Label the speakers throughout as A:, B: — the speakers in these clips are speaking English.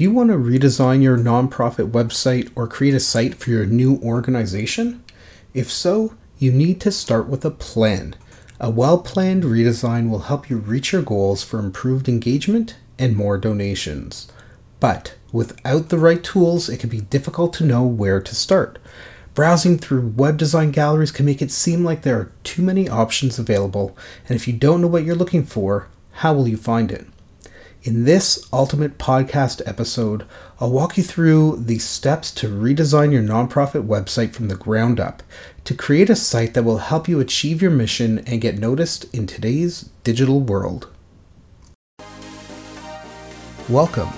A: Do you want to redesign your nonprofit website or create a site for your new organization? If so, you need to start with a plan. A well planned redesign will help you reach your goals for improved engagement and more donations. But without the right tools, it can be difficult to know where to start. Browsing through web design galleries can make it seem like there are too many options available, and if you don't know what you're looking for, how will you find it? In this Ultimate Podcast episode, I'll walk you through the steps to redesign your nonprofit website from the ground up to create a site that will help you achieve your mission and get noticed in today's digital world. Welcome.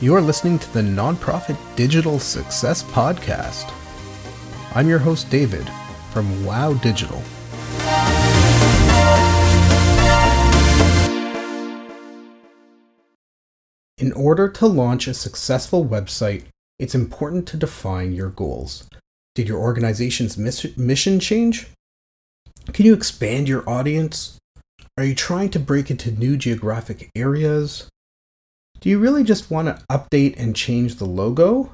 A: You're listening to the Nonprofit Digital Success Podcast. I'm your host, David, from Wow Digital. In order to launch a successful website, it's important to define your goals. Did your organization's mission change? Can you expand your audience? Are you trying to break into new geographic areas? Do you really just want to update and change the logo?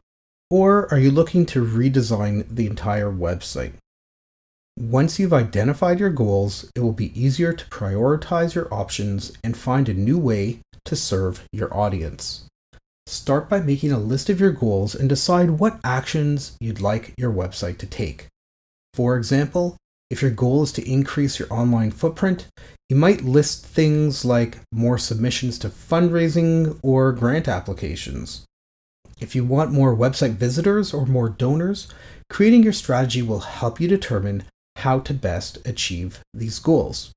A: Or are you looking to redesign the entire website? Once you've identified your goals, it will be easier to prioritize your options and find a new way to serve your audience. Start by making a list of your goals and decide what actions you'd like your website to take. For example, if your goal is to increase your online footprint, you might list things like more submissions to fundraising or grant applications. If you want more website visitors or more donors, creating your strategy will help you determine how to best achieve these goals.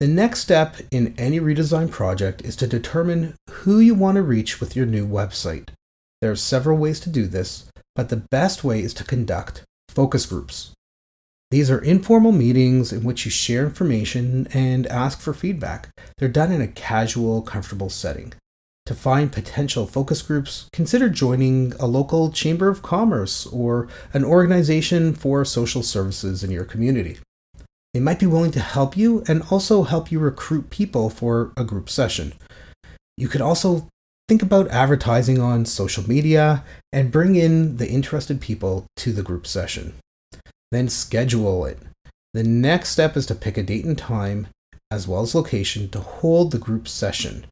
A: The next step in any redesign project is to determine who you want to reach with your new website. There are several ways to do this, but the best way is to conduct focus groups. These are informal meetings in which you share information and ask for feedback. They're done in a casual, comfortable setting. To find potential focus groups, consider joining a local chamber of commerce or an organization for social services in your community. They might be willing to help you and also help you recruit people for a group session. You could also think about advertising on social media and bring in the interested people to the group session. Then schedule it. The next step is to pick a date and time, as well as location, to hold the group session.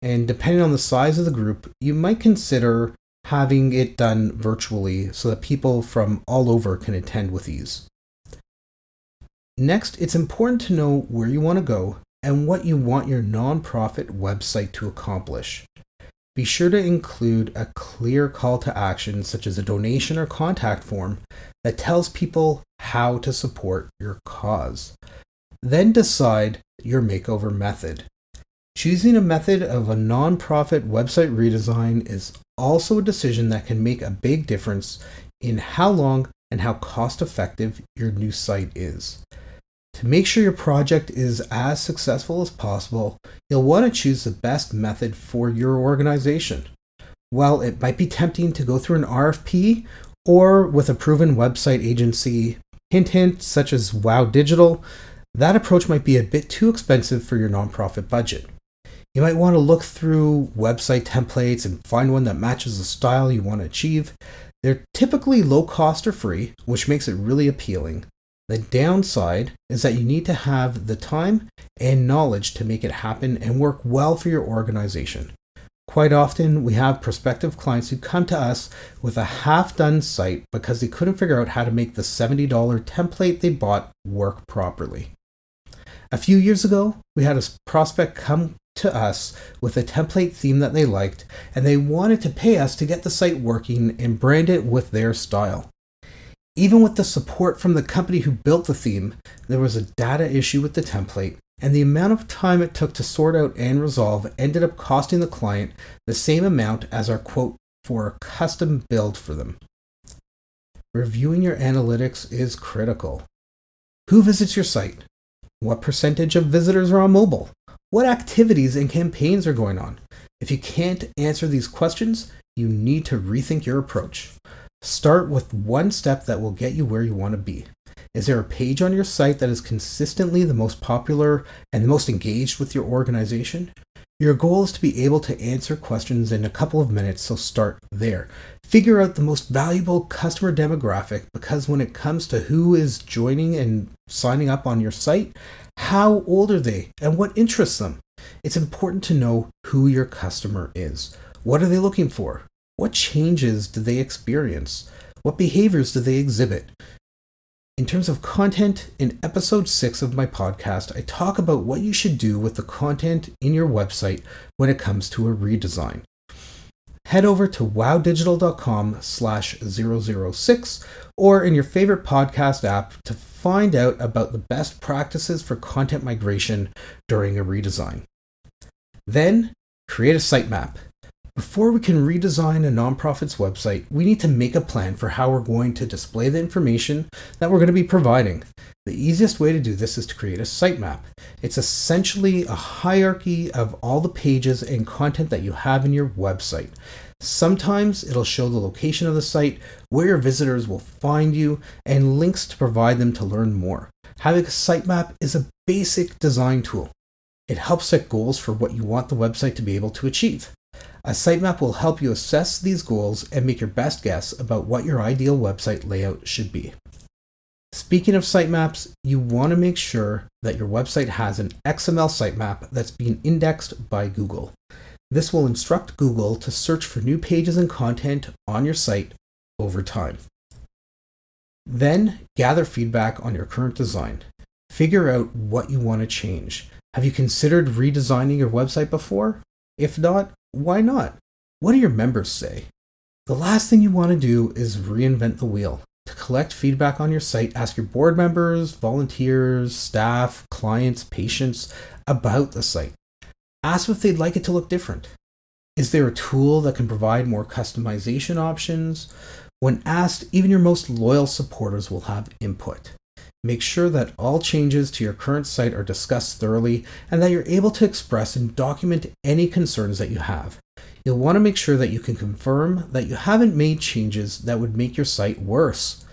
A: And depending on the size of the group, you might consider having it done virtually so that people from all over can attend with ease. Next, it's important to know where you want to go and what you want your nonprofit website to accomplish. Be sure to include a clear call to action, such as a donation or contact form, that tells people how to support your cause. Then decide your makeover method. Choosing a method of a nonprofit website redesign is also a decision that can make a big difference in how long and how cost effective your new site is. To make sure your project is as successful as possible, you'll want to choose the best method for your organization. While it might be tempting to go through an RFP or with a proven website agency, hint hint, such as Wow Digital, that approach might be a bit too expensive for your nonprofit budget. You might want to look through website templates and find one that matches the style you want to achieve. They're typically low cost or free, which makes it really appealing. The downside is that you need to have the time and knowledge to make it happen and work well for your organization. Quite often, we have prospective clients who come to us with a half done site because they couldn't figure out how to make the $70 template they bought work properly. A few years ago, we had a prospect come to us with a template theme that they liked, and they wanted to pay us to get the site working and brand it with their style. Even with the support from the company who built the theme, there was a data issue with the template, and the amount of time it took to sort out and resolve ended up costing the client the same amount as our quote for a custom build for them. Reviewing your analytics is critical. Who visits your site? What percentage of visitors are on mobile? What activities and campaigns are going on? If you can't answer these questions, you need to rethink your approach. Start with one step that will get you where you want to be. Is there a page on your site that is consistently the most popular and the most engaged with your organization? Your goal is to be able to answer questions in a couple of minutes, so start there. Figure out the most valuable customer demographic because when it comes to who is joining and signing up on your site, how old are they and what interests them? It's important to know who your customer is. What are they looking for? What changes do they experience? What behaviors do they exhibit? In terms of content, in episode 6 of my podcast, I talk about what you should do with the content in your website when it comes to a redesign. Head over to wowdigital.com slash 006 or in your favorite podcast app to find out about the best practices for content migration during a redesign. Then, create a sitemap. Before we can redesign a nonprofit's website, we need to make a plan for how we're going to display the information that we're going to be providing. The easiest way to do this is to create a sitemap. It's essentially a hierarchy of all the pages and content that you have in your website. Sometimes it'll show the location of the site, where your visitors will find you, and links to provide them to learn more. Having a sitemap is a basic design tool. It helps set goals for what you want the website to be able to achieve. A sitemap will help you assess these goals and make your best guess about what your ideal website layout should be. Speaking of sitemaps, you want to make sure that your website has an XML sitemap that's being indexed by Google. This will instruct Google to search for new pages and content on your site over time. Then gather feedback on your current design. Figure out what you want to change. Have you considered redesigning your website before? If not, why not? What do your members say? The last thing you want to do is reinvent the wheel. To collect feedback on your site, ask your board members, volunteers, staff, clients, patients about the site. Ask if they'd like it to look different. Is there a tool that can provide more customization options? When asked, even your most loyal supporters will have input. Make sure that all changes to your current site are discussed thoroughly and that you're able to express and document any concerns that you have. You'll want to make sure that you can confirm that you haven't made changes that would make your site worse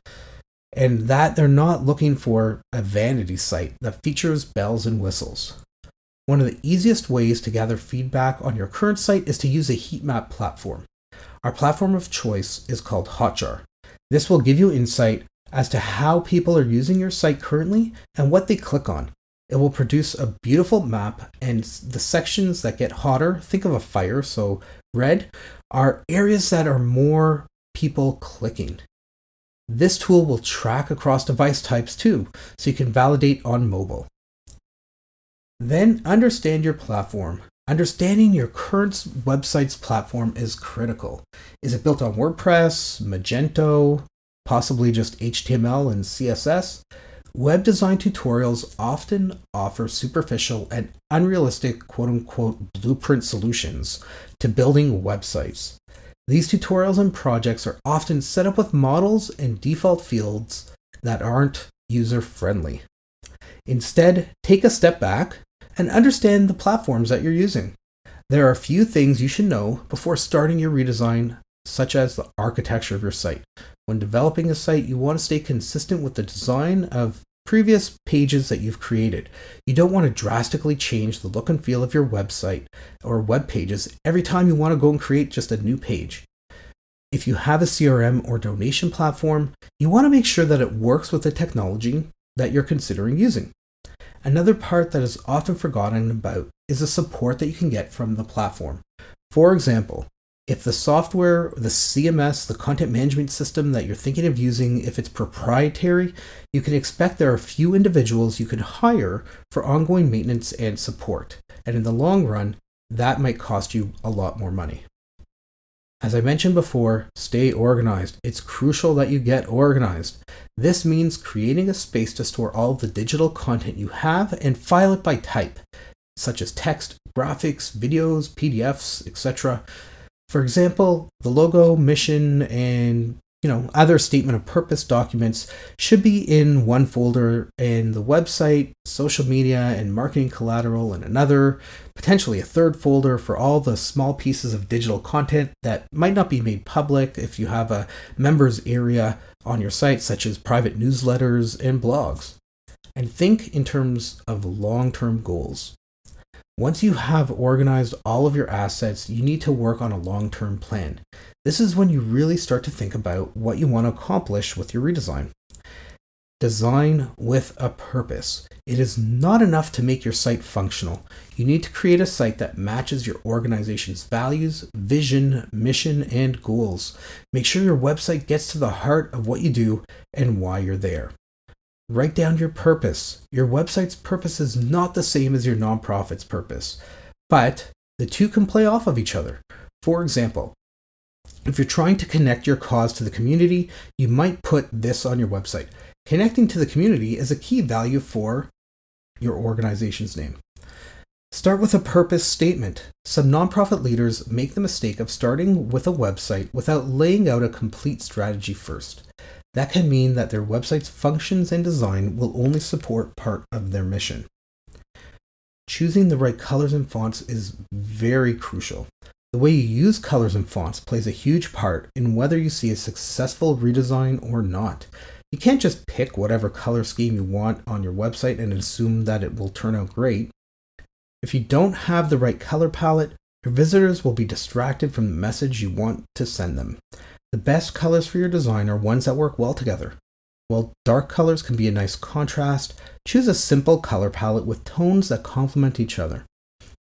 A: and that they're not looking for a vanity site that features bells and whistles. One of the easiest ways to gather feedback on your current site is to use a heat map platform. Our platform of choice is called Hotjar. This will give you insight as to how people are using your site currently and what they click on. It will produce a beautiful map, and the sections that get hotter, think of a fire, so red, are areas that are more people clicking. This tool will track across device types too, so you can validate on mobile. Then understand your platform. Understanding your current website's platform is critical. Is it built on WordPress, Magento, possibly just HTML and CSS, web design tutorials often offer superficial and unrealistic quote unquote blueprint solutions to building websites. These tutorials and projects are often set up with models and default fields that aren't user friendly. Instead, take a step back and understand the platforms that you're using. There are a few things you should know before starting your redesign such as the architecture of your site. When developing a site, you want to stay consistent with the design of previous pages that you've created. You don't want to drastically change the look and feel of your website or web pages every time you want to go and create just a new page. If you have a CRM or donation platform, you want to make sure that it works with the technology that you're considering using. Another part that is often forgotten about is the support that you can get from the platform. For example, if the software, the CMS, the content management system that you're thinking of using, if it's proprietary, you can expect there are few individuals you can hire for ongoing maintenance and support. And in the long run, that might cost you a lot more money. As I mentioned before, stay organized. It's crucial that you get organized. This means creating a space to store all the digital content you have and file it by type, such as text, graphics, videos, PDFs, etc. For example, the logo, mission, and you know other statement of purpose documents should be in one folder and the website social media and marketing collateral in another potentially a third folder for all the small pieces of digital content that might not be made public if you have a members area on your site such as private newsletters and blogs. And think in terms of long-term goals Once you have organized all of your assets, you need to work on a long term plan. This is when you really start to think about what you want to accomplish with your redesign. Design with a purpose. It is not enough to make your site functional. You need to create a site that matches your organization's values, vision, mission, and goals. Make sure your website gets to the heart of what you do and why you're there. Write down your purpose. Your website's purpose is not the same as your nonprofit's purpose, but the two can play off of each other. For example, if you're trying to connect your cause to the community, you might put this on your website. Connecting to the community is a key value for your organization's name. Start with a purpose statement. Some nonprofit leaders make the mistake of starting with a website without laying out a complete strategy first. That can mean that their website's functions and design will only support part of their mission. Choosing the right colors and fonts is very crucial. The way you use colors and fonts plays a huge part in whether you see a successful redesign or not. You can't just pick whatever color scheme you want on your website and assume that it will turn out great. If you don't have the right color palette, your visitors will be distracted from the message you want to send them. The best colors for your design are ones that work well together. While dark colors can be a nice contrast, choose a simple color palette with tones that complement each other.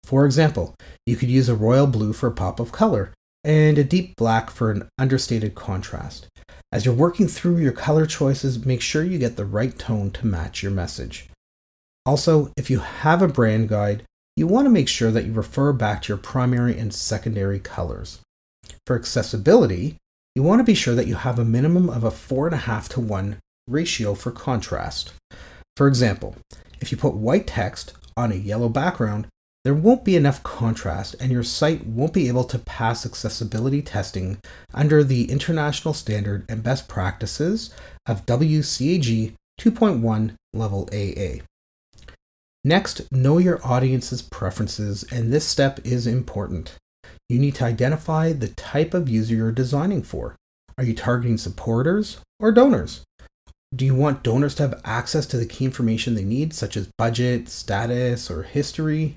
A: For example, you could use a royal blue for a pop of color and a deep black for an understated contrast. As you're working through your color choices, make sure you get the right tone to match your message. Also, if you have a brand guide, you want to make sure that you refer back to your primary and secondary colors. For accessibility, you want to be sure that you have a minimum of a 4.5 to 1 ratio for contrast. For example, if you put white text on a yellow background, there won't be enough contrast and your site won't be able to pass accessibility testing under the international standard and best practices of WCAG 2.1 level AA. Next, know your audience's preferences, and this step is important. You need to identify the type of user you're designing for. Are you targeting supporters or donors? Do you want donors to have access to the key information they need, such as budget, status, or history?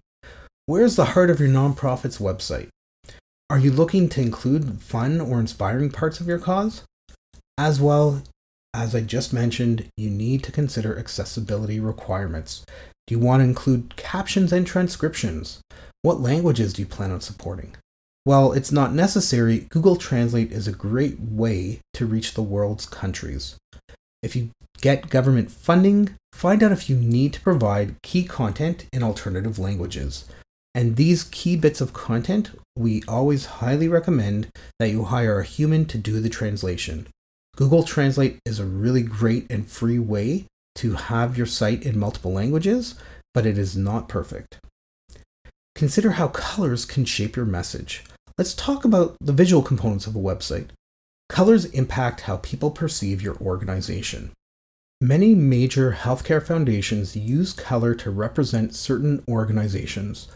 A: Where's the heart of your nonprofit's website? Are you looking to include fun or inspiring parts of your cause? As well, as I just mentioned, you need to consider accessibility requirements. Do you want to include captions and transcriptions? What languages do you plan on supporting? While it's not necessary, Google Translate is a great way to reach the world's countries. If you get government funding, find out if you need to provide key content in alternative languages. And these key bits of content, we always highly recommend that you hire a human to do the translation. Google Translate is a really great and free way to have your site in multiple languages, but it is not perfect. Consider how colors can shape your message. Let's talk about the visual components of a website. Colors impact how people perceive your organization. Many major healthcare foundations use color to represent certain organizations.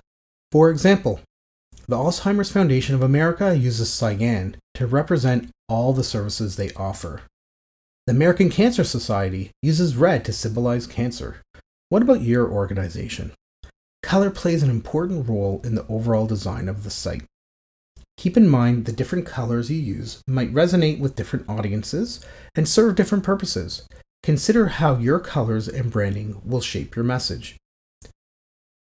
A: For example, the Alzheimer's Foundation of America uses cyan to represent all the services they offer. The American Cancer Society uses red to symbolize cancer. What about your organization? Color plays an important role in the overall design of the site. Keep in mind the different colors you use might resonate with different audiences and serve different purposes. Consider how your colors and branding will shape your message.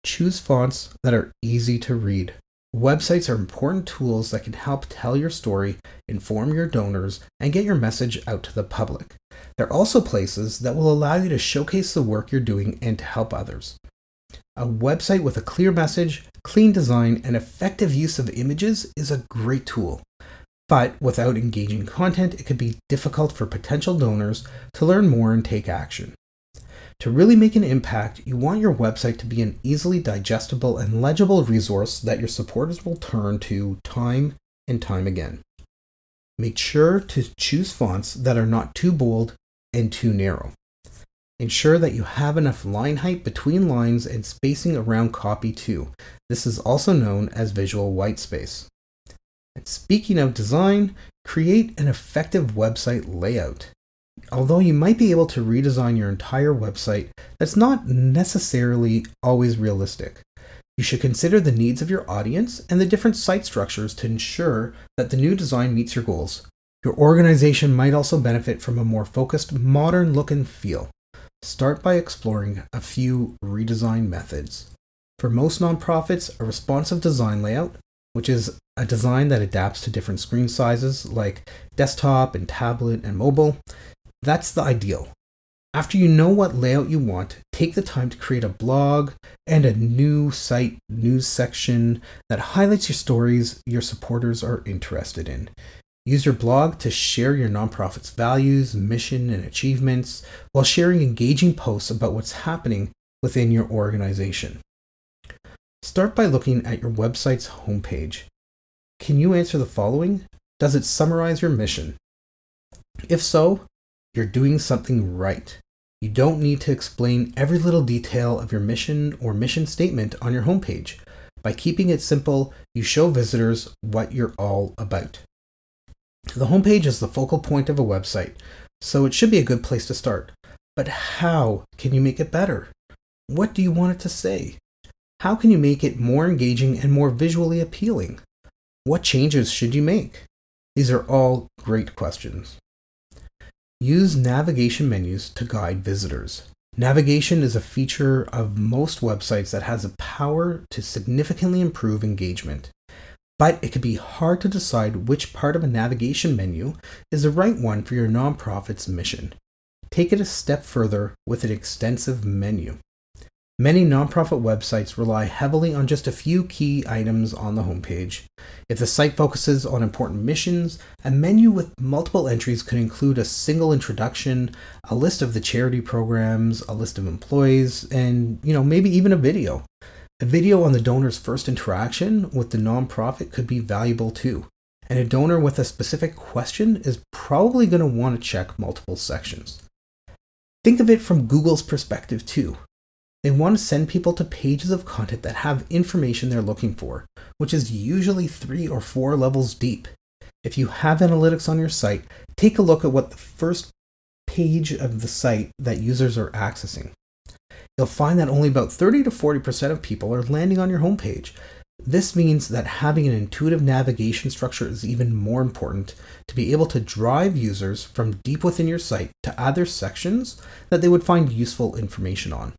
A: Choose fonts that are easy to read. Websites are important tools that can help tell your story, inform your donors, and get your message out to the public. They're also places that will allow you to showcase the work you're doing and to help others. A website with a clear message, clean design, and effective use of images is a great tool. But without engaging content, it could be difficult for potential donors to learn more and take action. To really make an impact, you want your website to be an easily digestible and legible resource that your supporters will turn to time and time again. Make sure to choose fonts that are not too bold and too narrow. Ensure that you have enough line height between lines and spacing around copy too. This is also known as visual white space. And speaking of design, create an effective website layout although you might be able to redesign your entire website, that's not necessarily always realistic. You should consider the needs of your audience and the different site structures to ensure that the new design meets your goals. Your organization might also benefit from a more focused, modern look and feel. Start by exploring a few redesign methods. For most nonprofits, a responsive design layout, which is a design that adapts to different screen sizes like desktop and tablet and mobile, that's the ideal. After you know what layout you want, take the time to create a blog and a new site news section that highlights your stories your supporters are interested in. Use your blog to share your nonprofit's values, mission, and achievements while sharing engaging posts about what's happening within your organization. Start by looking at your website's homepage. Can you answer the following? Does it summarize your mission? If so, you're doing something right. You don't need to explain every little detail of your mission or mission statement on your homepage. By keeping it simple, you show visitors what you're all about. The homepage is the focal point of a website, so it should be a good place to start. But how can you make it better? What do you want it to say? How can you make it more engaging and more visually appealing? What changes should you make? These are all great questions. Use navigation menus to guide visitors. Navigation is a feature of most websites that has the power to significantly improve engagement. But it can be hard to decide which part of a navigation menu is the right one for your nonprofit's mission. Take it a step further with an extensive menu. Many nonprofit websites rely heavily on just a few key items on the homepage. If the site focuses on important missions, a menu with multiple entries could include a single introduction, a list of the charity programs, a list of employees, and you know, maybe even a video. A video on the donor's first interaction with the nonprofit could be valuable too. And a donor with a specific question is probably going to want to check multiple sections. Think of it from Google's perspective too. They want to send people to pages of content that have information they're looking for, which is usually three or four levels deep. If you have analytics on your site, take a look at what the first page of the site that users are accessing. You'll find that only about 30 to 40% of people are landing on your homepage. This means that having an intuitive navigation structure is even more important to be able to drive users from deep within your site to other sections that they would find useful information on.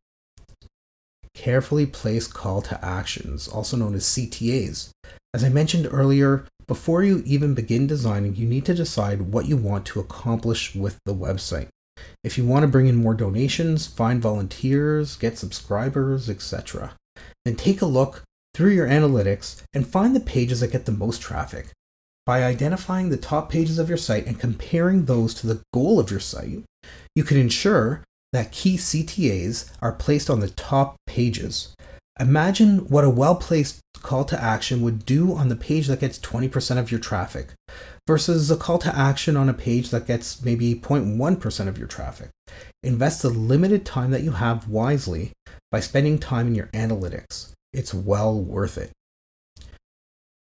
A: Carefully placed call to actions, also known as CTAs. As I mentioned earlier, before you even begin designing, you need to decide what you want to accomplish with the website. If you want to bring in more donations, find volunteers, get subscribers, etc., then take a look through your analytics and find the pages that get the most traffic. By identifying the top pages of your site and comparing those to the goal of your site, you can ensure that key CTAs are placed on the top pages. Imagine what a well placed call to action would do on the page that gets 20% of your traffic versus a call to action on a page that gets maybe 0.1% of your traffic. Invest the limited time that you have wisely by spending time in your analytics. It's well worth it.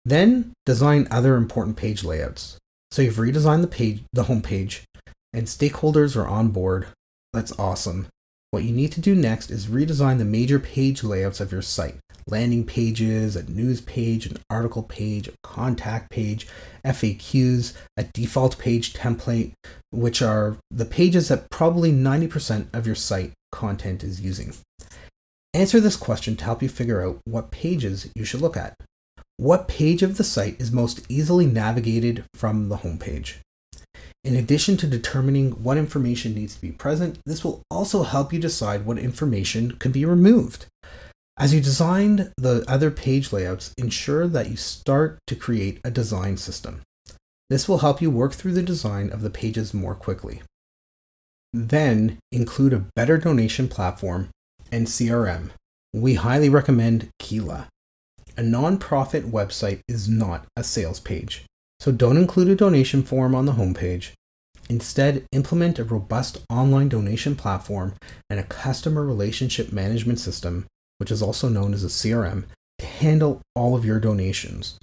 A: Then design other important page layouts. So you've redesigned the page, the home page, and stakeholders are on board that's awesome. What you need to do next is redesign the major page layouts of your site landing pages, a news page, an article page, a contact page, FAQs, a default page template, which are the pages that probably 90% of your site content is using. Answer this question to help you figure out what pages you should look at. What page of the site is most easily navigated from the homepage? In addition to determining what information needs to be present, this will also help you decide what information can be removed. As you design the other page layouts, ensure that you start to create a design system. This will help you work through the design of the pages more quickly. Then include a better donation platform and CRM. We highly recommend Keela. A nonprofit website is not a sales page. So don't include a donation form on the homepage. Instead, implement a robust online donation platform and a customer relationship management system, which is also known as a CRM, to handle all of your donations.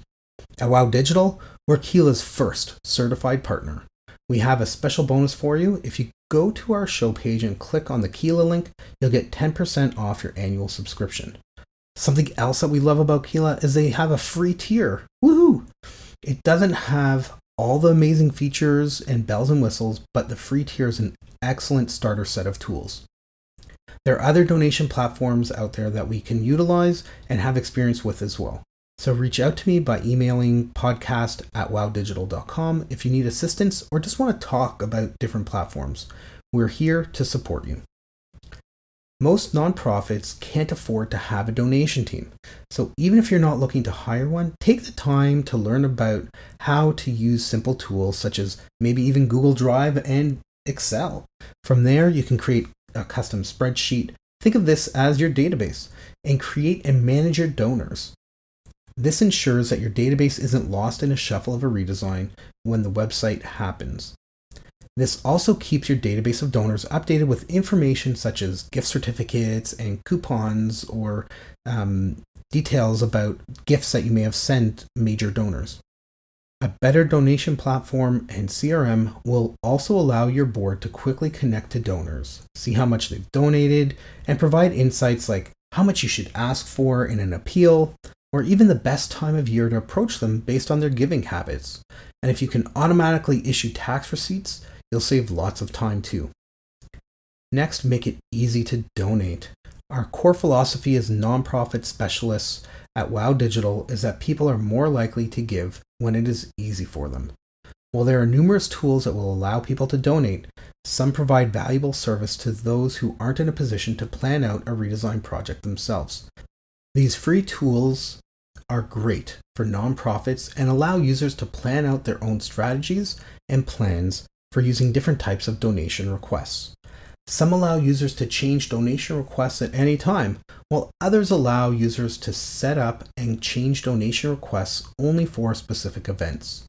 A: At WOW Digital, we're Keela's first certified partner. We have a special bonus for you. If you go to our show page and click on the Keela link, you'll get 10% off your annual subscription. Something else that we love about Keela is they have a free tier. Woohoo! It doesn't have all the amazing features and bells and whistles, but the free tier is an excellent starter set of tools. There are other donation platforms out there that we can utilize and have experience with as well. So reach out to me by emailing podcast at wowdigital.com if you need assistance or just want to talk about different platforms. We're here to support you. Most nonprofits can't afford to have a donation team. So even if you're not looking to hire one, take the time to learn about how to use simple tools such as maybe even Google Drive and Excel. From there, you can create a custom spreadsheet. Think of this as your database and create and manage your donors. This ensures that your database isn't lost in a shuffle of a redesign when the website happens. This also keeps your database of donors updated with information such as gift certificates and coupons or um, details about gifts that you may have sent major donors. A better donation platform and CRM will also allow your board to quickly connect to donors, see how much they've donated, and provide insights like how much you should ask for in an appeal, or even the best time of year to approach them based on their giving habits. And if you can automatically issue tax receipts, You'll save lots of time too. Next, make it easy to donate. Our core philosophy as nonprofit specialists at WOW Digital is that people are more likely to give when it is easy for them. While there are numerous tools that will allow people to donate, some provide valuable service to those who aren't in a position to plan out a redesign project themselves. These free tools are great for nonprofits and allow users to plan out their own strategies and plans for using different types of donation requests. Some allow users to change donation requests at any time, while others allow users to set up and change donation requests only for specific events.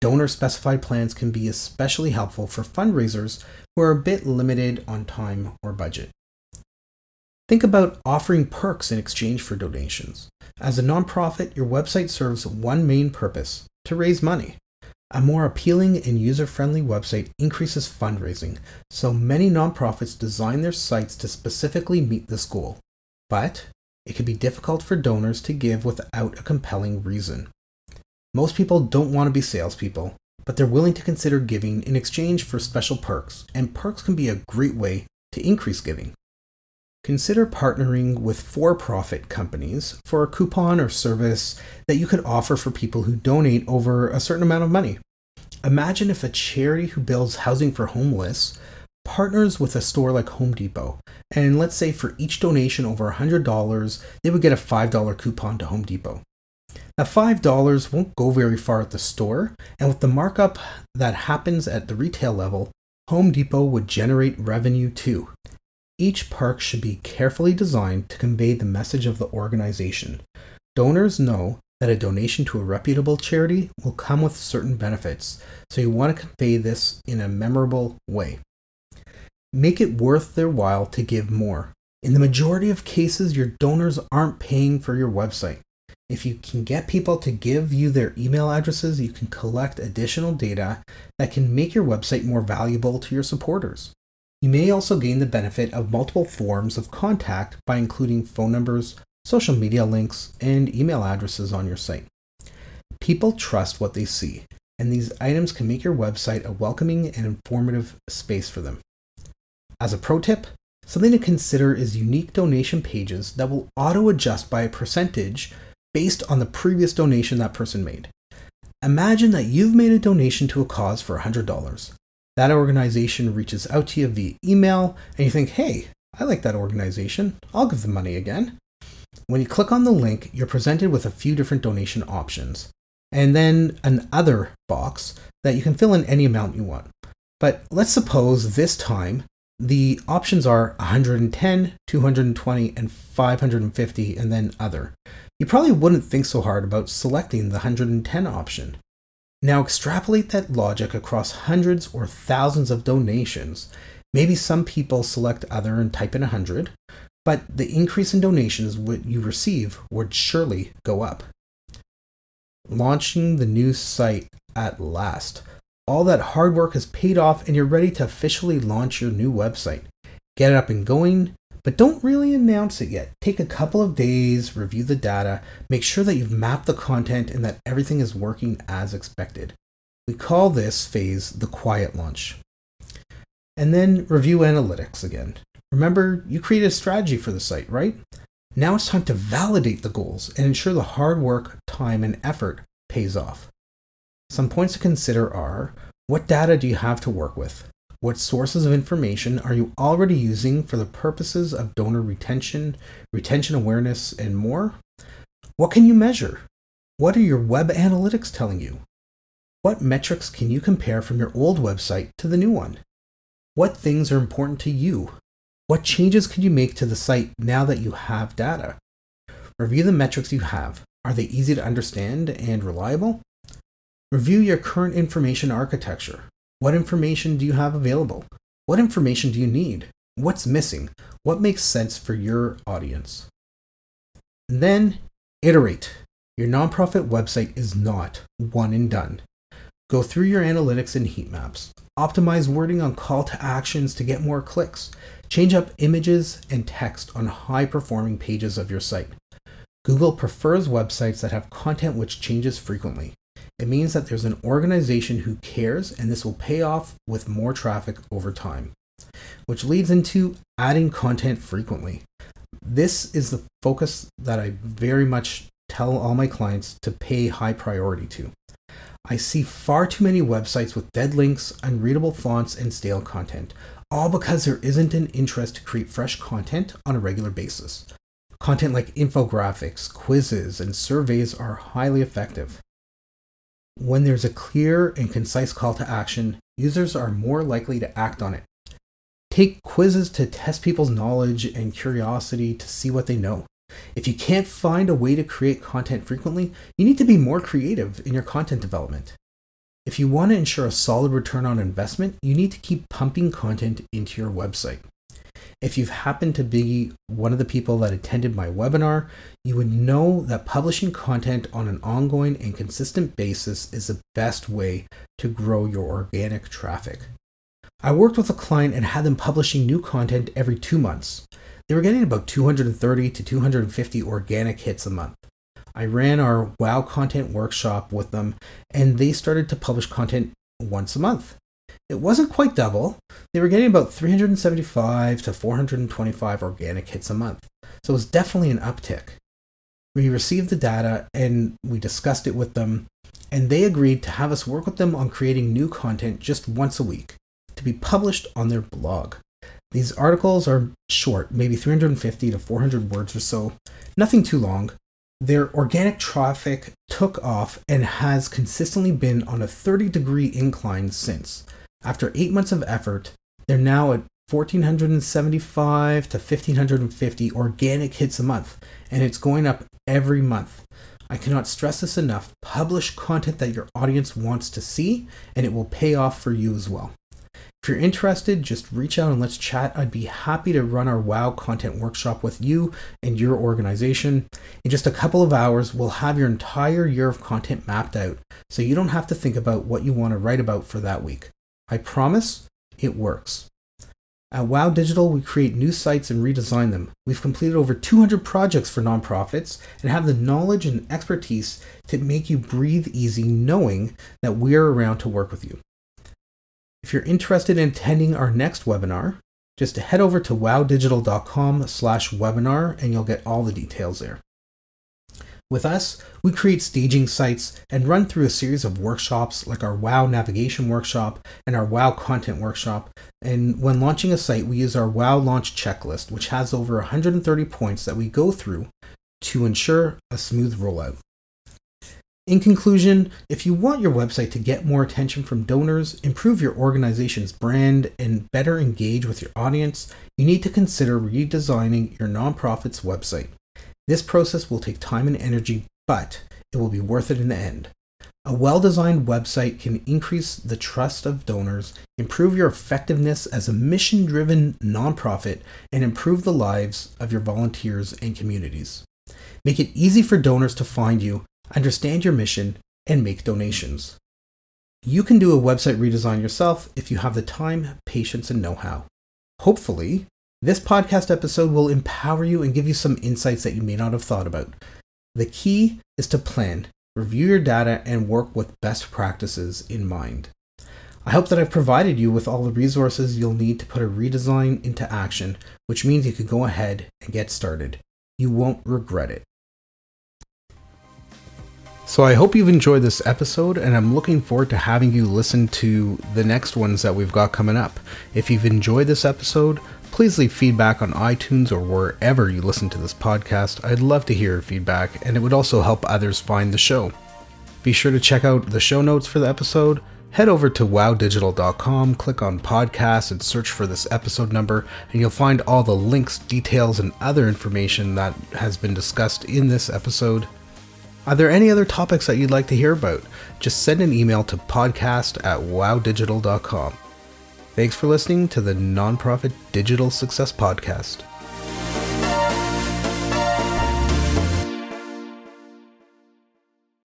A: Donor specified plans can be especially helpful for fundraisers who are a bit limited on time or budget. Think about offering perks in exchange for donations. As a nonprofit, your website serves one main purpose to raise money. A more appealing and user friendly website increases fundraising, so many nonprofits design their sites to specifically meet this goal. But it can be difficult for donors to give without a compelling reason. Most people don't want to be salespeople, but they're willing to consider giving in exchange for special perks, and perks can be a great way to increase giving. Consider partnering with for profit companies for a coupon or service that you could offer for people who donate over a certain amount of money. Imagine if a charity who builds housing for homeless partners with a store like Home Depot, and let's say for each donation over $100, they would get a $5 coupon to Home Depot. Now, $5 won't go very far at the store, and with the markup that happens at the retail level, Home Depot would generate revenue too. Each park should be carefully designed to convey the message of the organization. Donors know that a donation to a reputable charity will come with certain benefits, so you want to convey this in a memorable way. Make it worth their while to give more. In the majority of cases, your donors aren't paying for your website. If you can get people to give you their email addresses, you can collect additional data that can make your website more valuable to your supporters. You may also gain the benefit of multiple forms of contact by including phone numbers, social media links, and email addresses on your site. People trust what they see, and these items can make your website a welcoming and informative space for them. As a pro tip, something to consider is unique donation pages that will auto adjust by a percentage based on the previous donation that person made. Imagine that you've made a donation to a cause for $100. That organization reaches out to you via email, and you think, hey, I like that organization. I'll give them money again. When you click on the link, you're presented with a few different donation options, and then an other box that you can fill in any amount you want. But let's suppose this time the options are 110, 220, and 550, and then other. You probably wouldn't think so hard about selecting the 110 option. Now extrapolate that logic across hundreds or thousands of donations. Maybe some people select other and type in 100, but the increase in donations what you receive would surely go up. Launching the new site at last. All that hard work has paid off and you're ready to officially launch your new website. Get it up and going, but don't really announce it yet. Take a couple of days, review the data, make sure that you've mapped the content and that everything is working as expected. We call this phase the quiet launch. And then review analytics again. Remember, you created a strategy for the site, right? Now it's time to validate the goals and ensure the hard work, time, and effort pays off. Some points to consider are what data do you have to work with? What sources of information are you already using for the purposes of donor retention, retention awareness, and more? What can you measure? What are your web analytics telling you? What metrics can you compare from your old website to the new one? What things are important to you? What changes could you make to the site now that you have data? Review the metrics you have. Are they easy to understand and reliable? Review your current information architecture. What information do you have available? What information do you need? What's missing? What makes sense for your audience? And then iterate. Your nonprofit website is not one and done. Go through your analytics and heat maps. Optimize wording on call to actions to get more clicks. Change up images and text on high performing pages of your site. Google prefers websites that have content which changes frequently. It means that there's an organization who cares, and this will pay off with more traffic over time, which leads into adding content frequently. This is the focus that I very much tell all my clients to pay high priority to. I see far too many websites with dead links, unreadable fonts, and stale content, all because there isn't an interest to create fresh content on a regular basis. Content like infographics, quizzes, and surveys are highly effective. When there's a clear and concise call to action, users are more likely to act on it. Take quizzes to test people's knowledge and curiosity to see what they know. If you can't find a way to create content frequently, you need to be more creative in your content development. If you want to ensure a solid return on investment, you need to keep pumping content into your website. If you've happened to be one of the people that attended my webinar, you would know that publishing content on an ongoing and consistent basis is the best way to grow your organic traffic. I worked with a client and had them publishing new content every two months. They were getting about 230 to 250 organic hits a month. I ran our WOW content workshop with them, and they started to publish content once a month. It wasn't quite double. They were getting about 375 to 425 organic hits a month. So it was definitely an uptick. We received the data and we discussed it with them, and they agreed to have us work with them on creating new content just once a week to be published on their blog. These articles are short, maybe 350 to 400 words or so, nothing too long. Their organic traffic took off and has consistently been on a 30 degree incline since. After eight months of effort, they're now at 1,475 to 1,550 organic hits a month, and it's going up every month. I cannot stress this enough. Publish content that your audience wants to see, and it will pay off for you as well. If you're interested, just reach out and let's chat. I'd be happy to run our WOW content workshop with you and your organization. In just a couple of hours, we'll have your entire year of content mapped out so you don't have to think about what you want to write about for that week. I promise it works. At WOW Digital, we create new sites and redesign them. We've completed over 200 projects for nonprofits and have the knowledge and expertise to make you breathe easy knowing that we're around to work with you. If you're interested in attending our next webinar, just head over to wowdigital.com slash webinar and you'll get all the details there. With us, we create staging sites and run through a series of workshops like our WOW navigation workshop and our WOW content workshop. And when launching a site, we use our WOW launch checklist, which has over 130 points that we go through to ensure a smooth rollout. In conclusion, if you want your website to get more attention from donors, improve your organization's brand, and better engage with your audience, you need to consider redesigning your nonprofit's website. This process will take time and energy, but it will be worth it in the end. A well designed website can increase the trust of donors, improve your effectiveness as a mission driven nonprofit, and improve the lives of your volunteers and communities. Make it easy for donors to find you, understand your mission, and make donations. You can do a website redesign yourself if you have the time, patience, and know how. Hopefully, This podcast episode will empower you and give you some insights that you may not have thought about. The key is to plan, review your data, and work with best practices in mind. I hope that I've provided you with all the resources you'll need to put a redesign into action, which means you can go ahead and get started. You won't regret it. So I hope you've enjoyed this episode, and I'm looking forward to having you listen to the next ones that we've got coming up. If you've enjoyed this episode, please leave feedback on iTunes or wherever you listen to this podcast. I'd love to hear your feedback, and it would also help others find the show. Be sure to check out the show notes for the episode. Head over to wowdigital.com, click on podcast, and search for this episode number, and you'll find all the links, details, and other information that has been discussed in this episode. Are there any other topics that you'd like to hear about? Just send an email to podcast at wowdigital.com. Thanks for listening to the Nonprofit Digital Success Podcast.